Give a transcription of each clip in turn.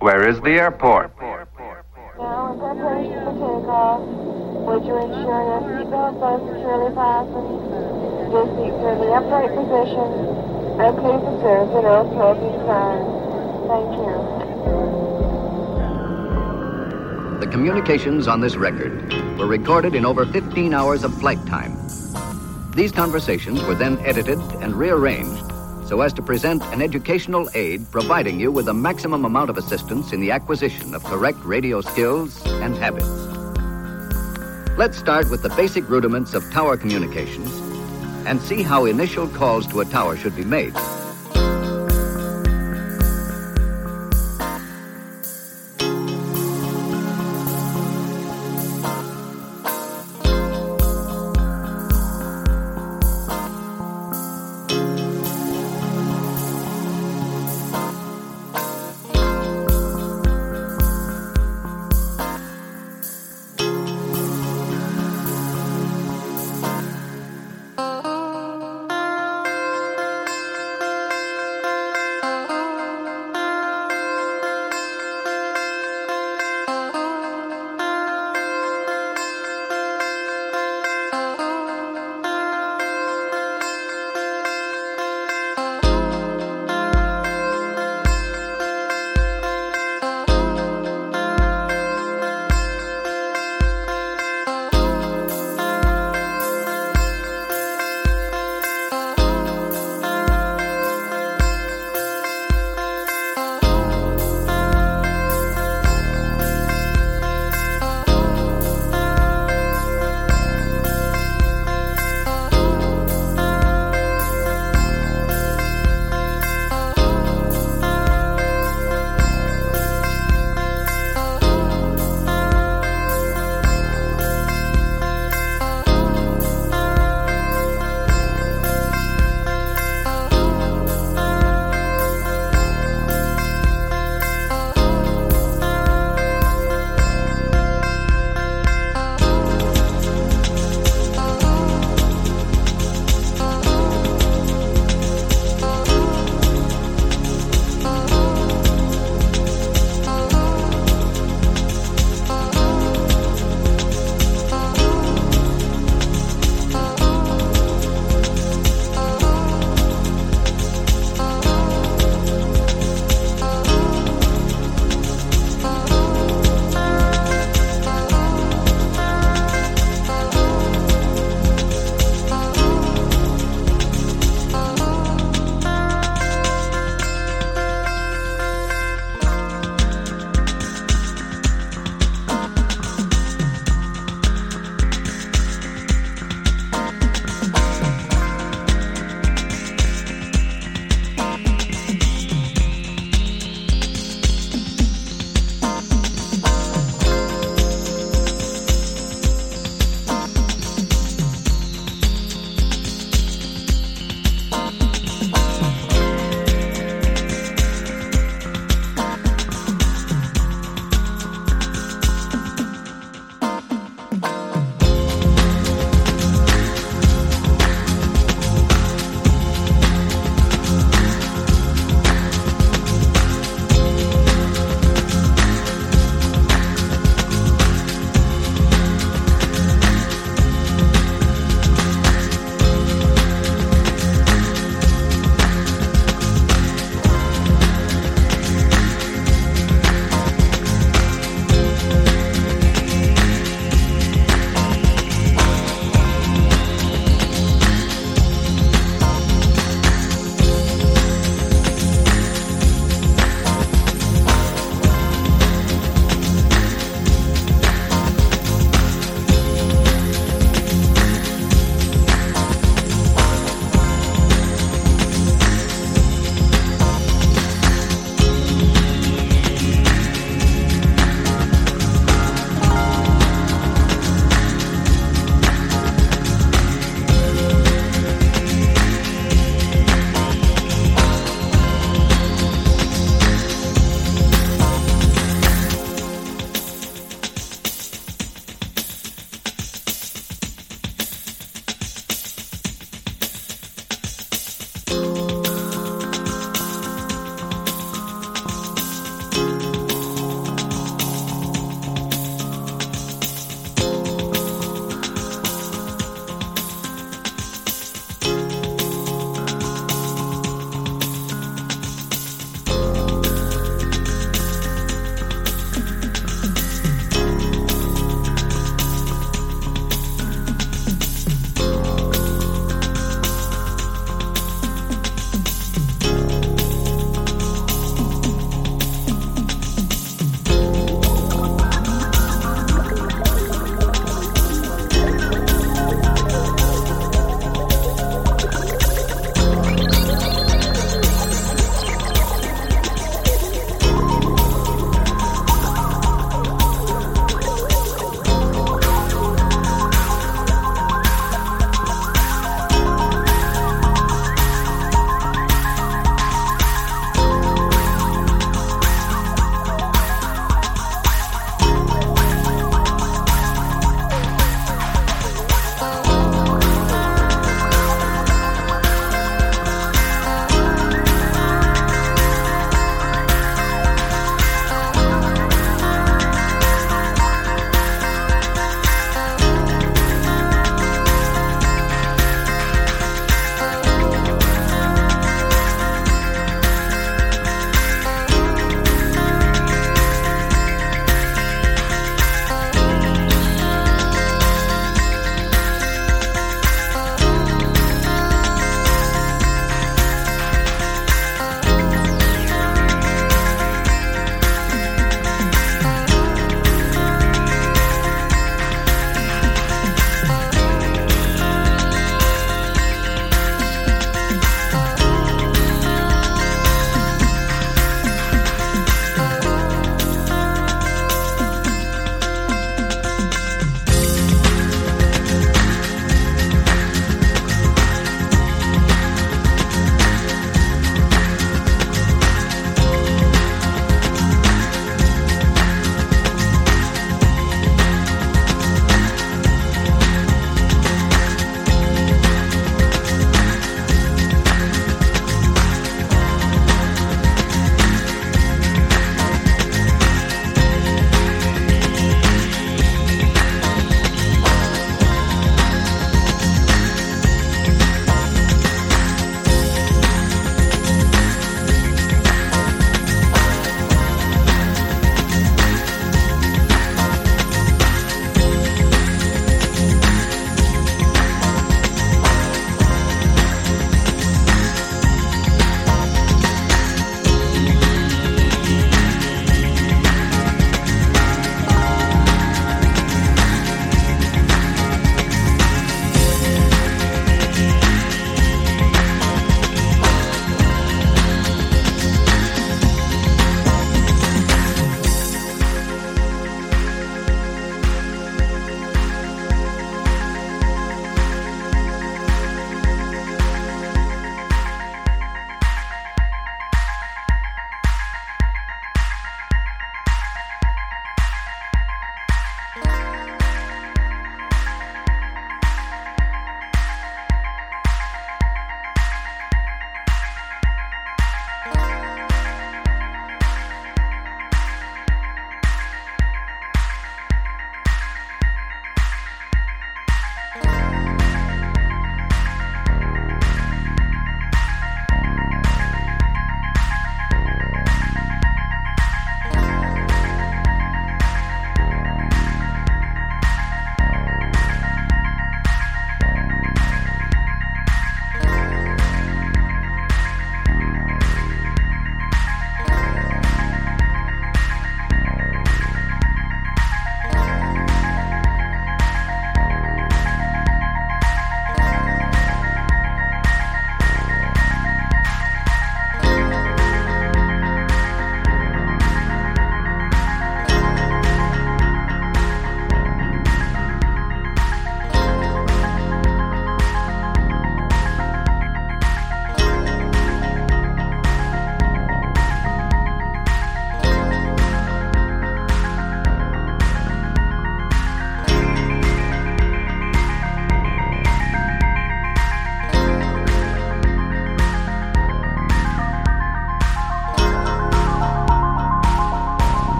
Where is the airport? Now, in preparation for takeoff, would you ensure your seatbelt is securely fastened, your seats are in the upright position, and please observe the no smoking sign. Thank you. The communications on this record were recorded in over 15 hours of flight time. These conversations were then edited and rearranged so as to present an educational aid providing you with a maximum amount of assistance in the acquisition of correct radio skills and habits. Let's start with the basic rudiments of tower communications and see how initial calls to a tower should be made.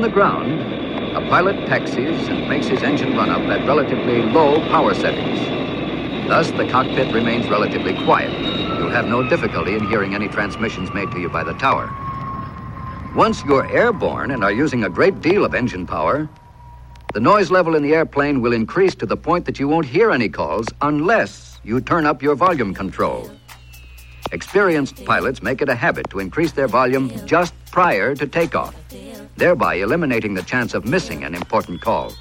On the ground, a pilot taxis and makes his engine run up at relatively low power settings. Thus, the cockpit remains relatively quiet. You'll have no difficulty in hearing any transmissions made to you by the tower. Once you're airborne and are using a great deal of engine power, the noise level in the airplane will increase to the point that you won't hear any calls unless you turn up your volume control. Experienced pilots make it a habit to increase their volume just prior to takeoff thereby eliminating the chance of missing an important call.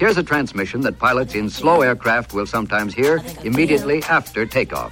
Here's a transmission that pilots in slow aircraft will sometimes hear immediately after takeoff.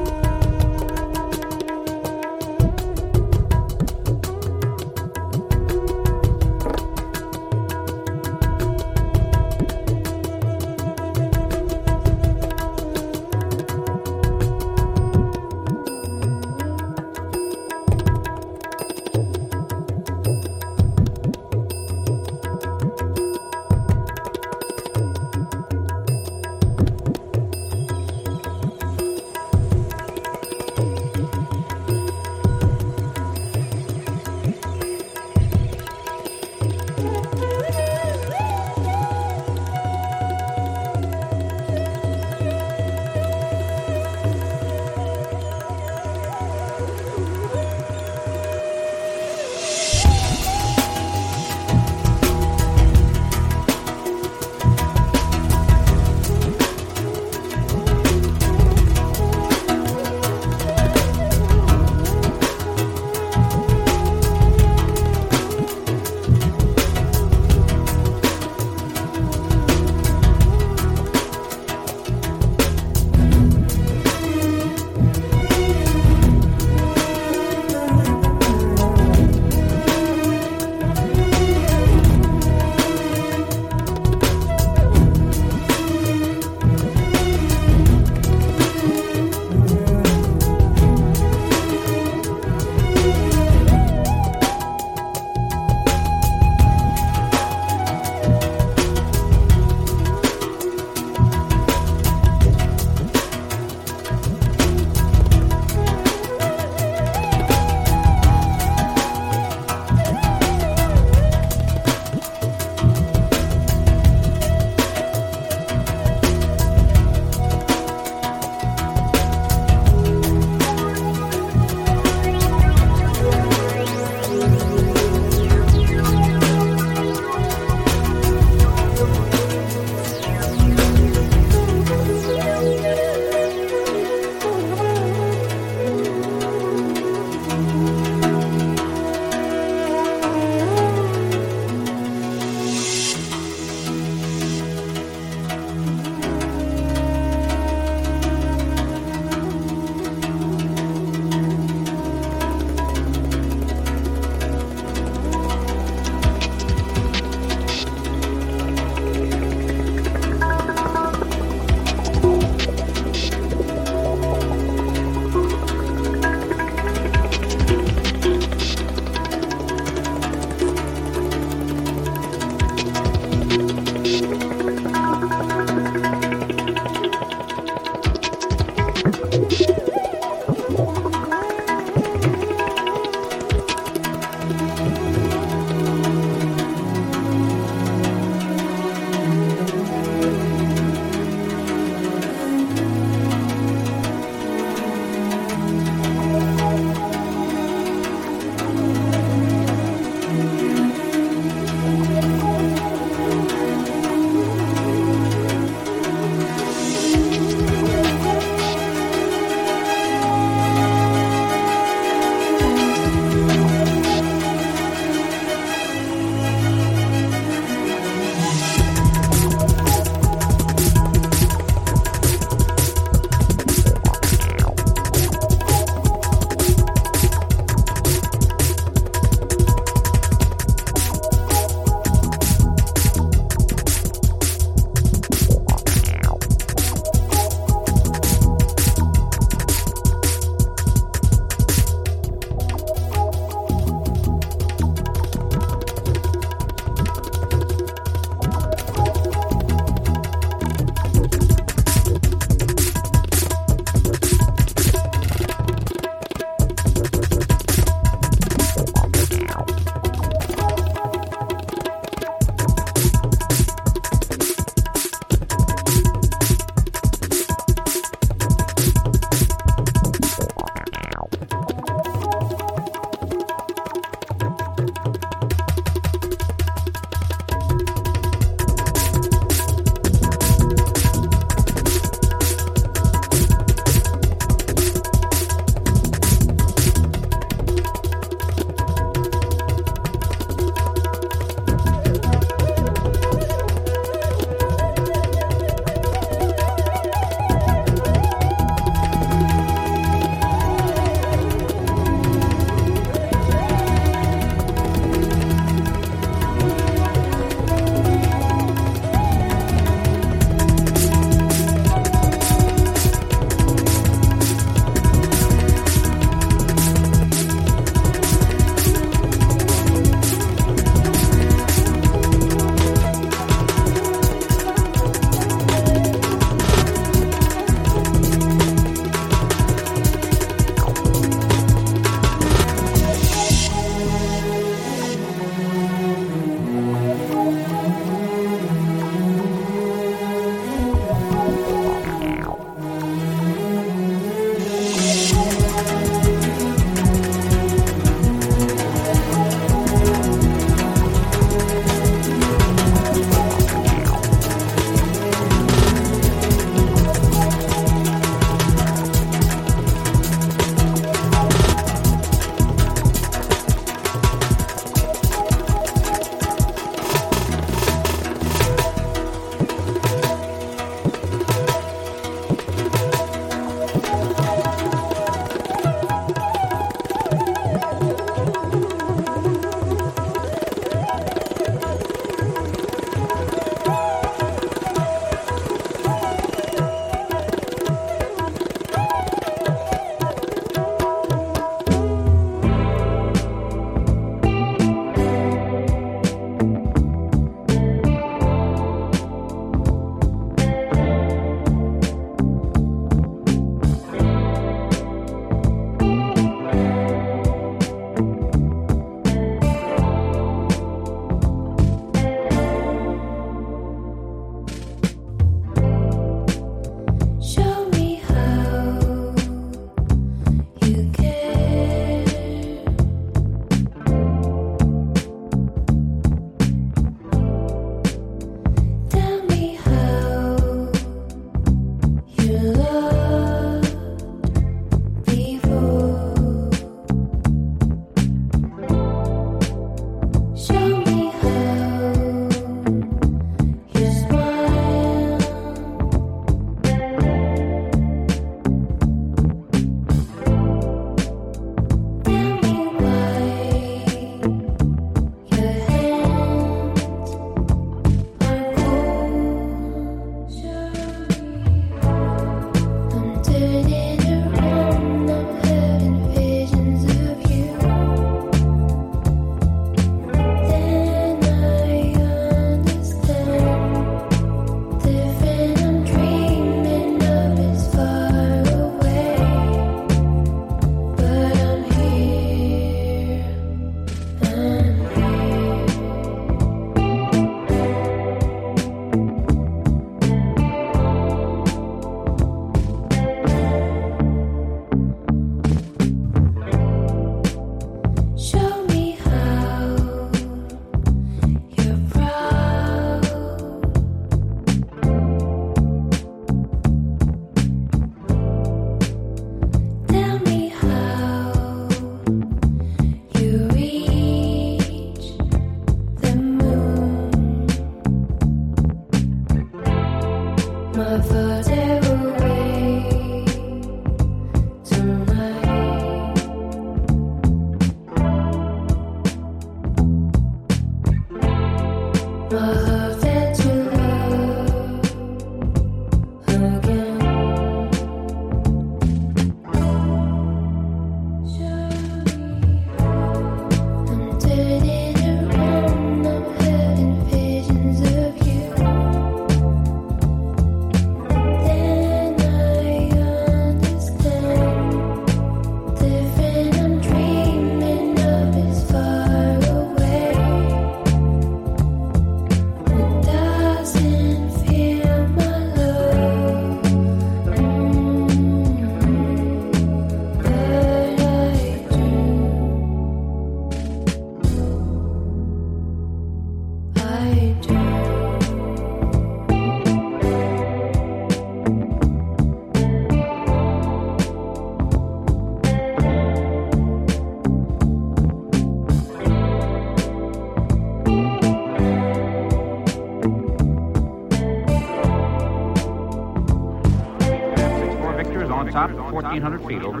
1,400 feet over.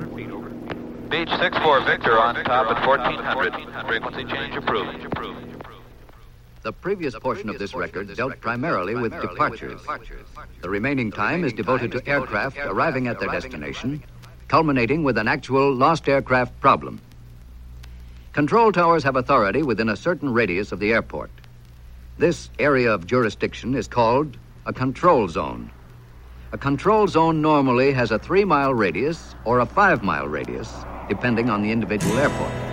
Beech 6-4 Victor on top at 1400. Frequency change approved. The previous portion of this record dealt primarily with departures. The remaining time is devoted to aircraft arriving at their destination, culminating with an actual lost aircraft problem. Control towers have authority within a certain radius of the airport. This area of jurisdiction is called a control zone. A control zone normally has a three mile radius or a five mile radius, depending on the individual airport.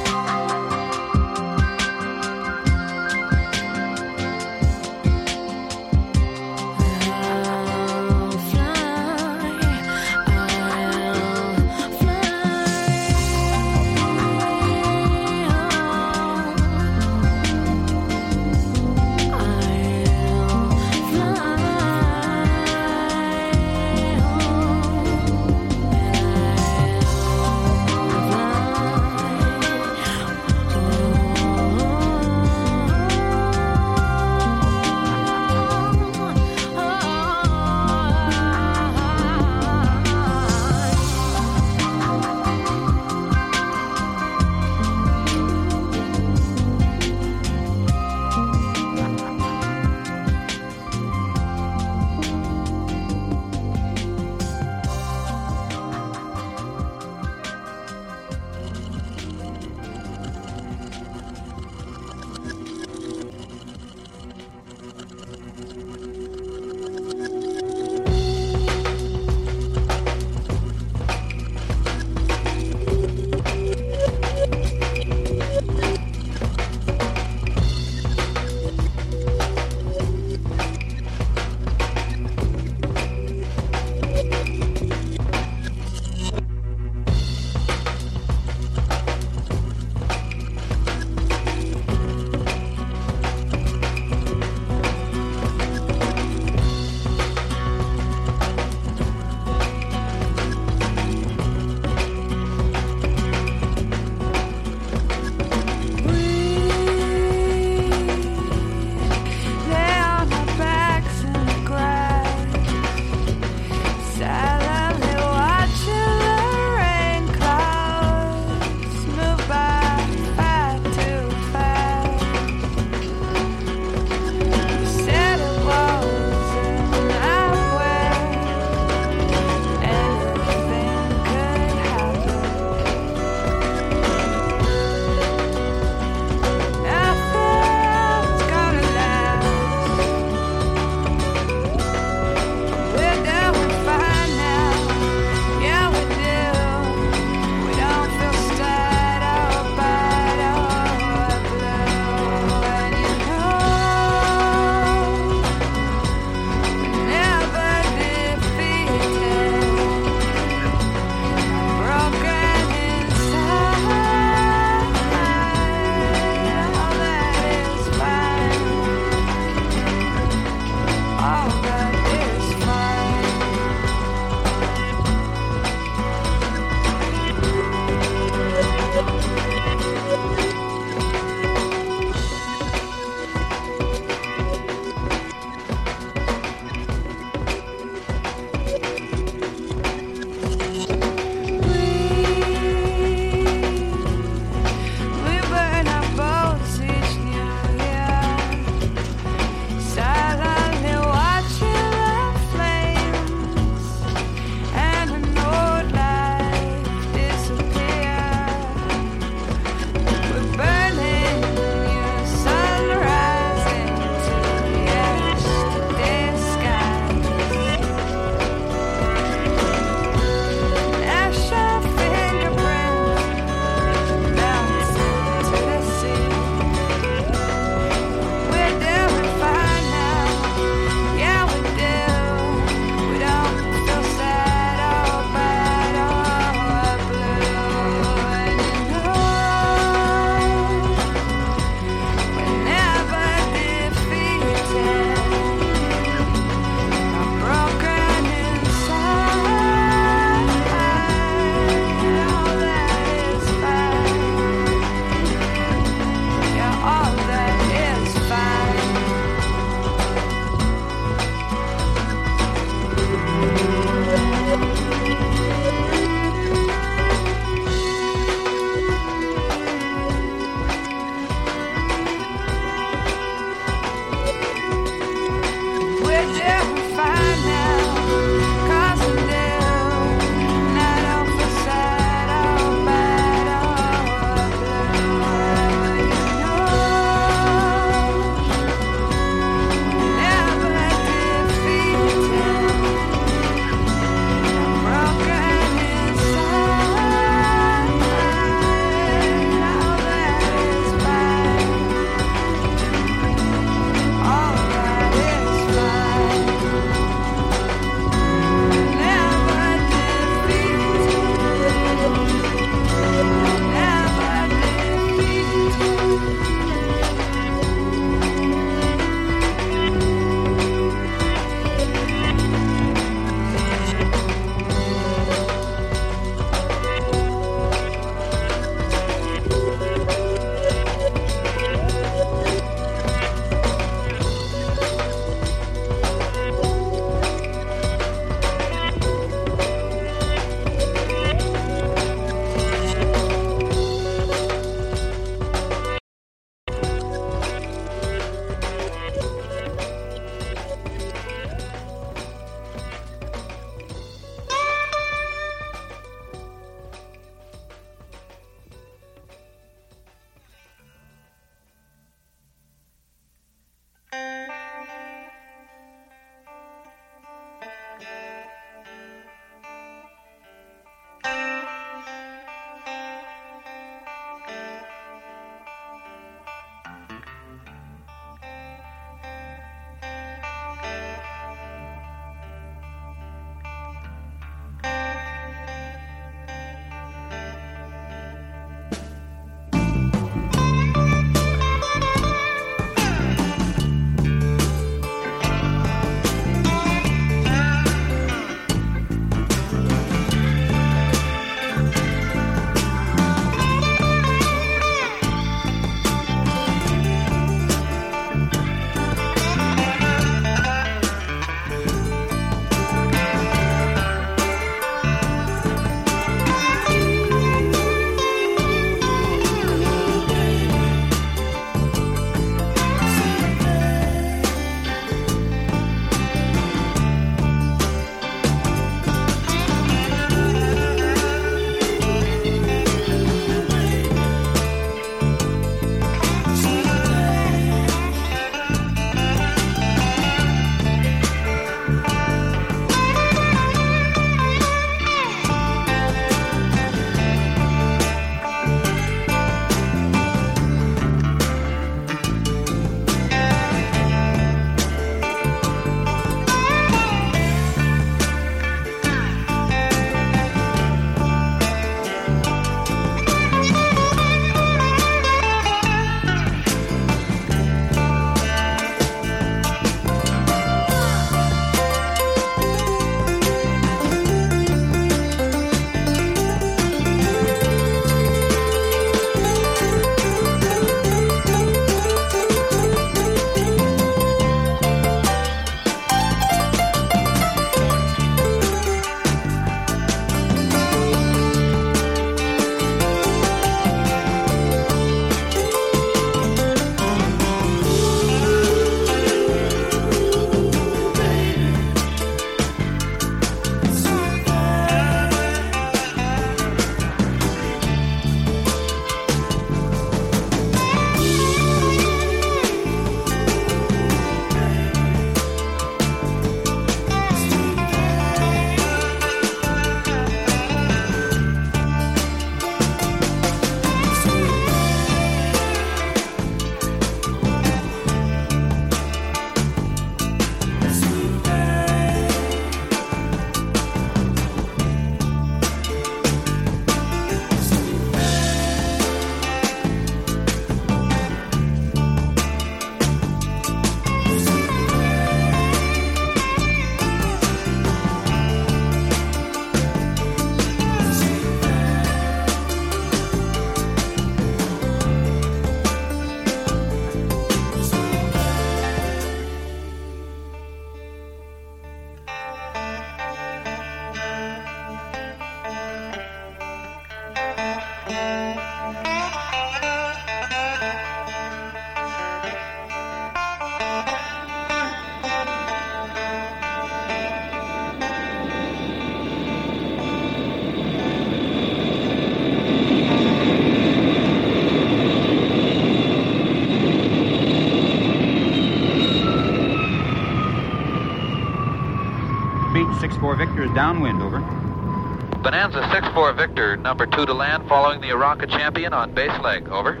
Number 2 to land following the Aeronca champion on base leg, over.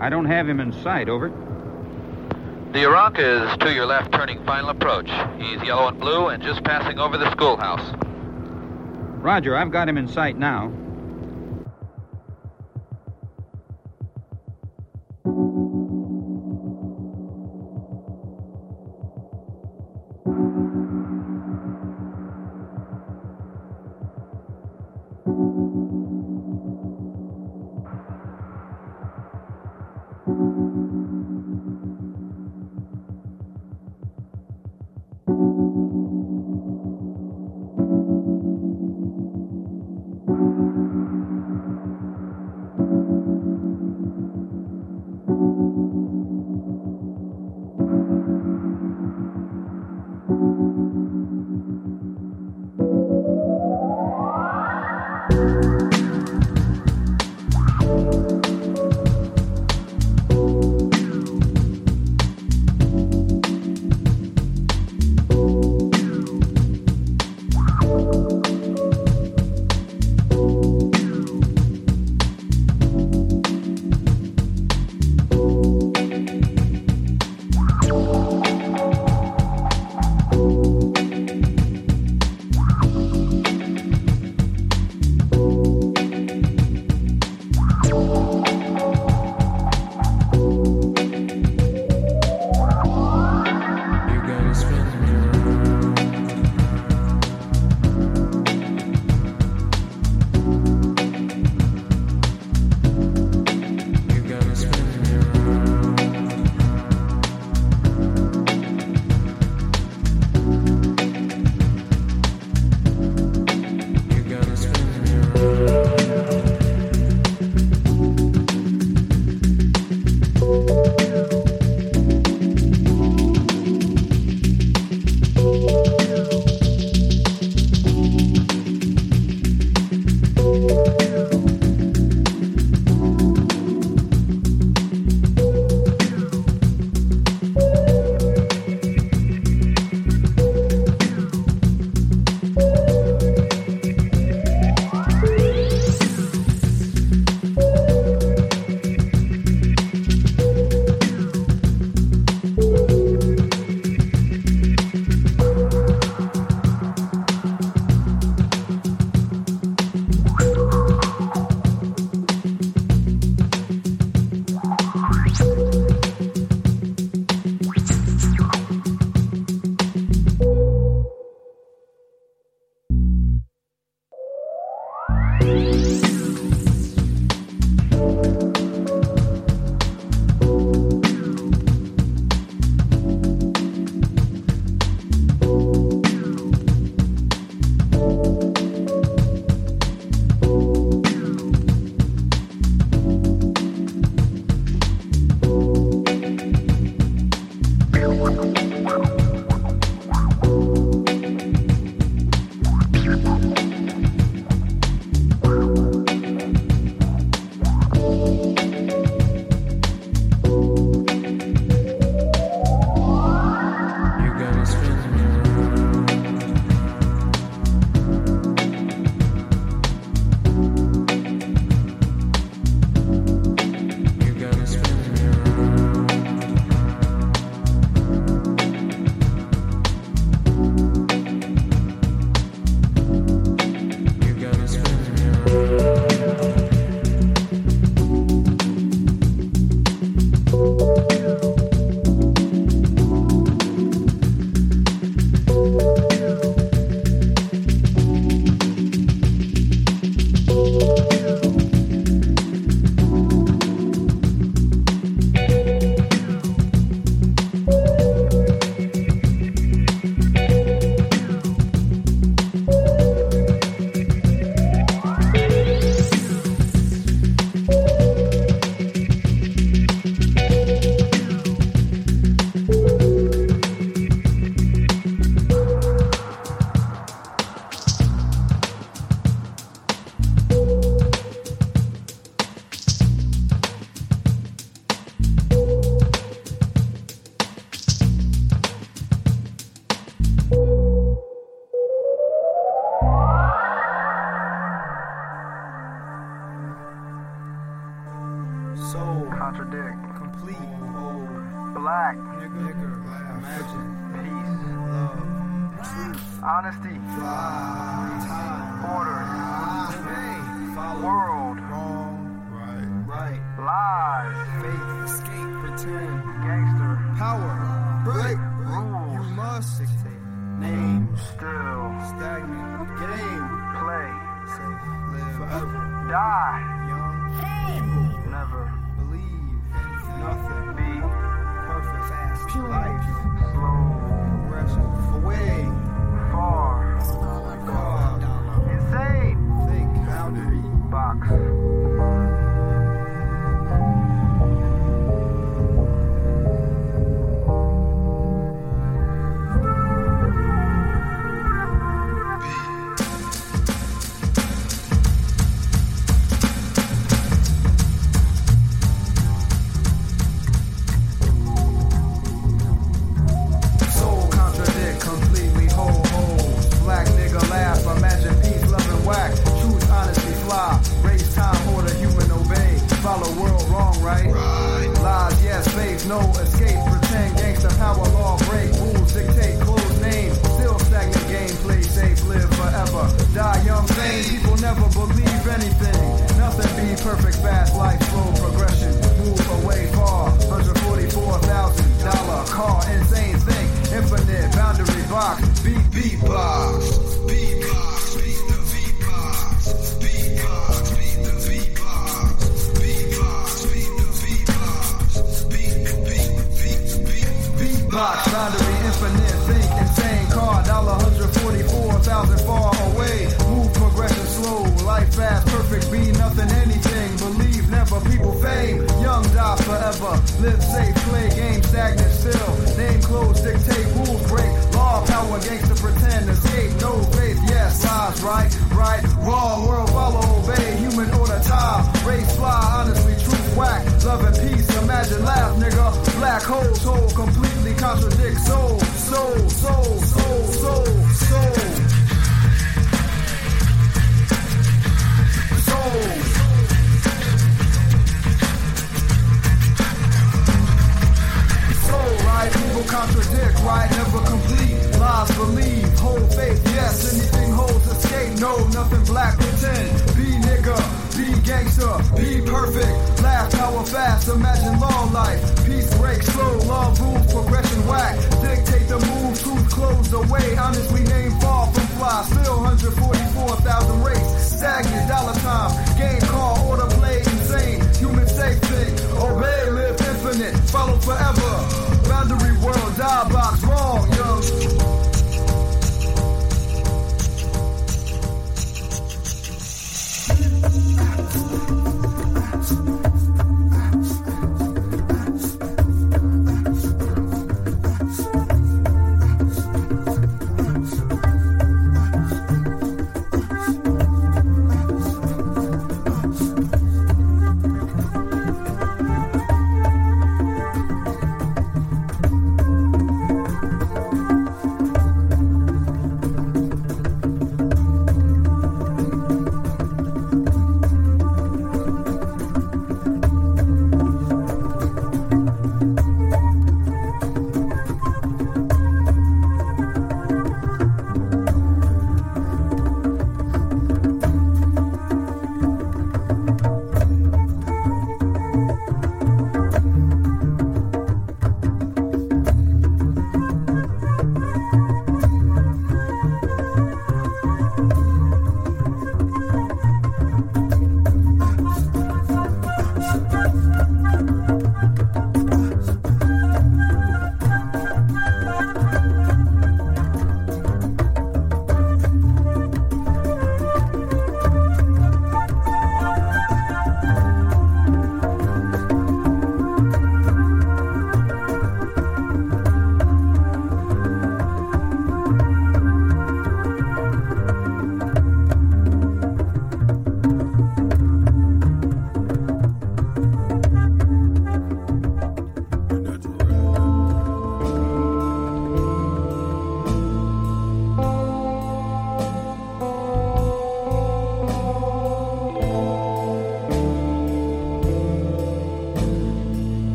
I don't have him in sight, over. The Aeronca is to your left turning final approach. He's yellow and blue and just passing over the schoolhouse. Roger, I've got him in sight now.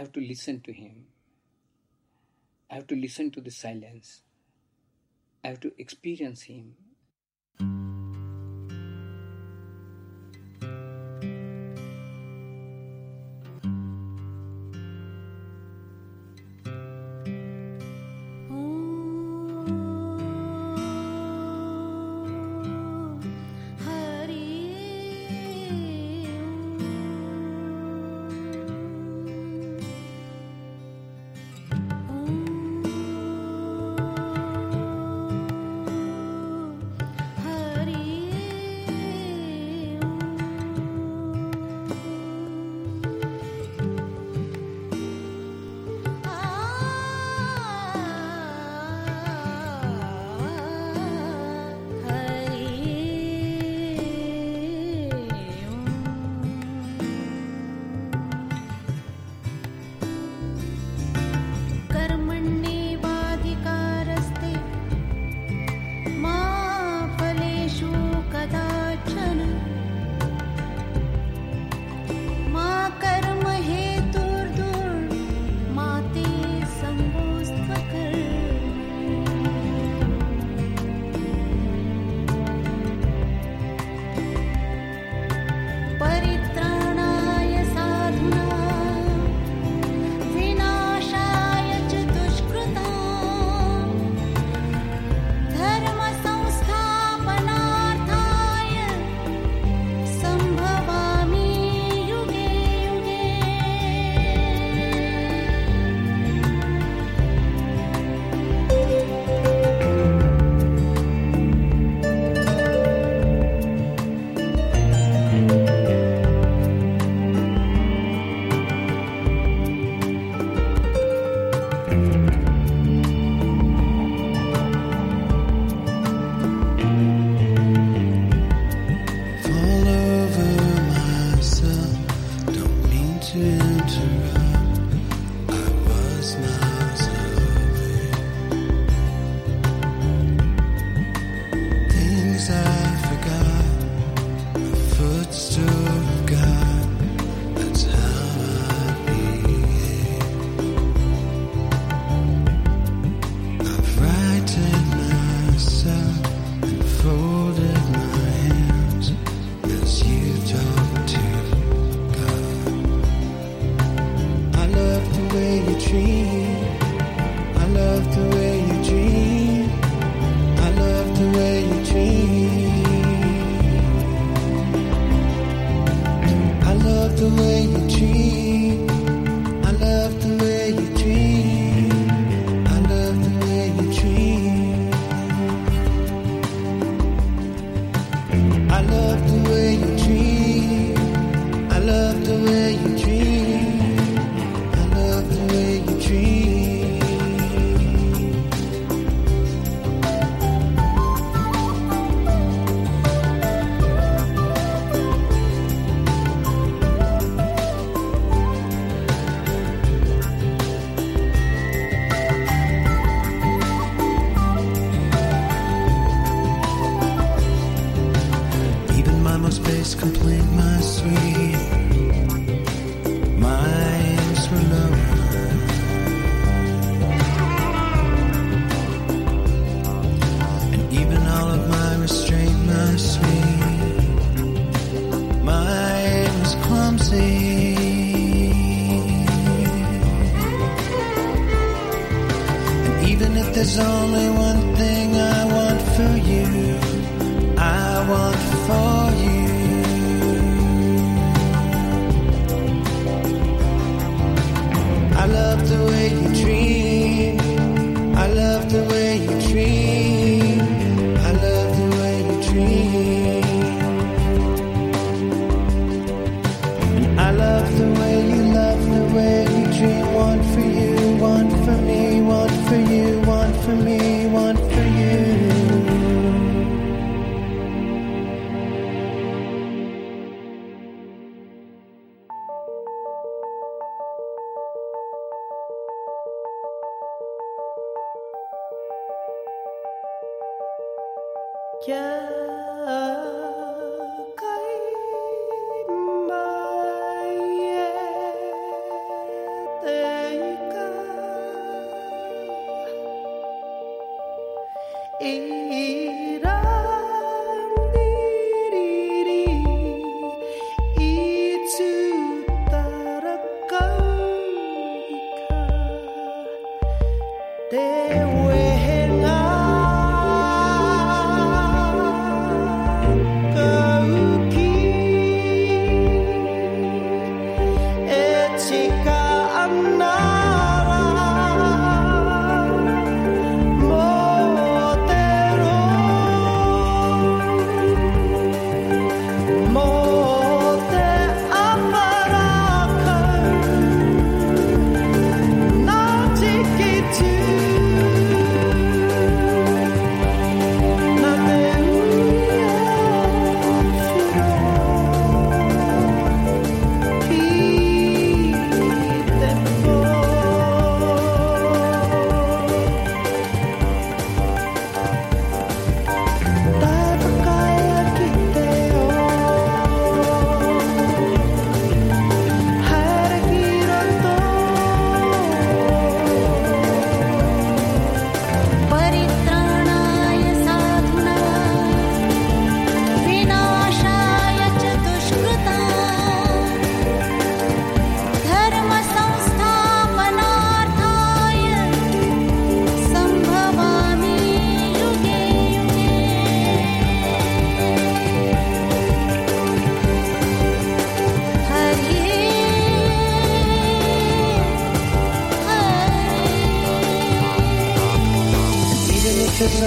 have to listen to him. I have to listen to the silence. I have to experience him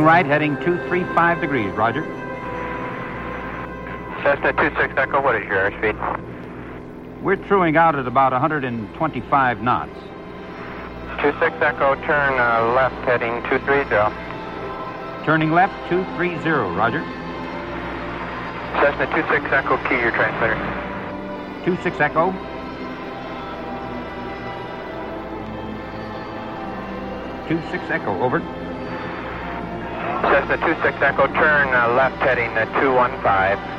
Turning right, heading 235 degrees, roger. Cessna 26 Echo, what is your airspeed? We're truing out at about 125 knots. 26 Echo, turn uh, left heading 230. Turning left, 230, roger. Cessna 26 Echo, key your transponder. 26 Echo. Two six Echo, over. Cessna 26 Echo, turn uh, left heading uh, 215.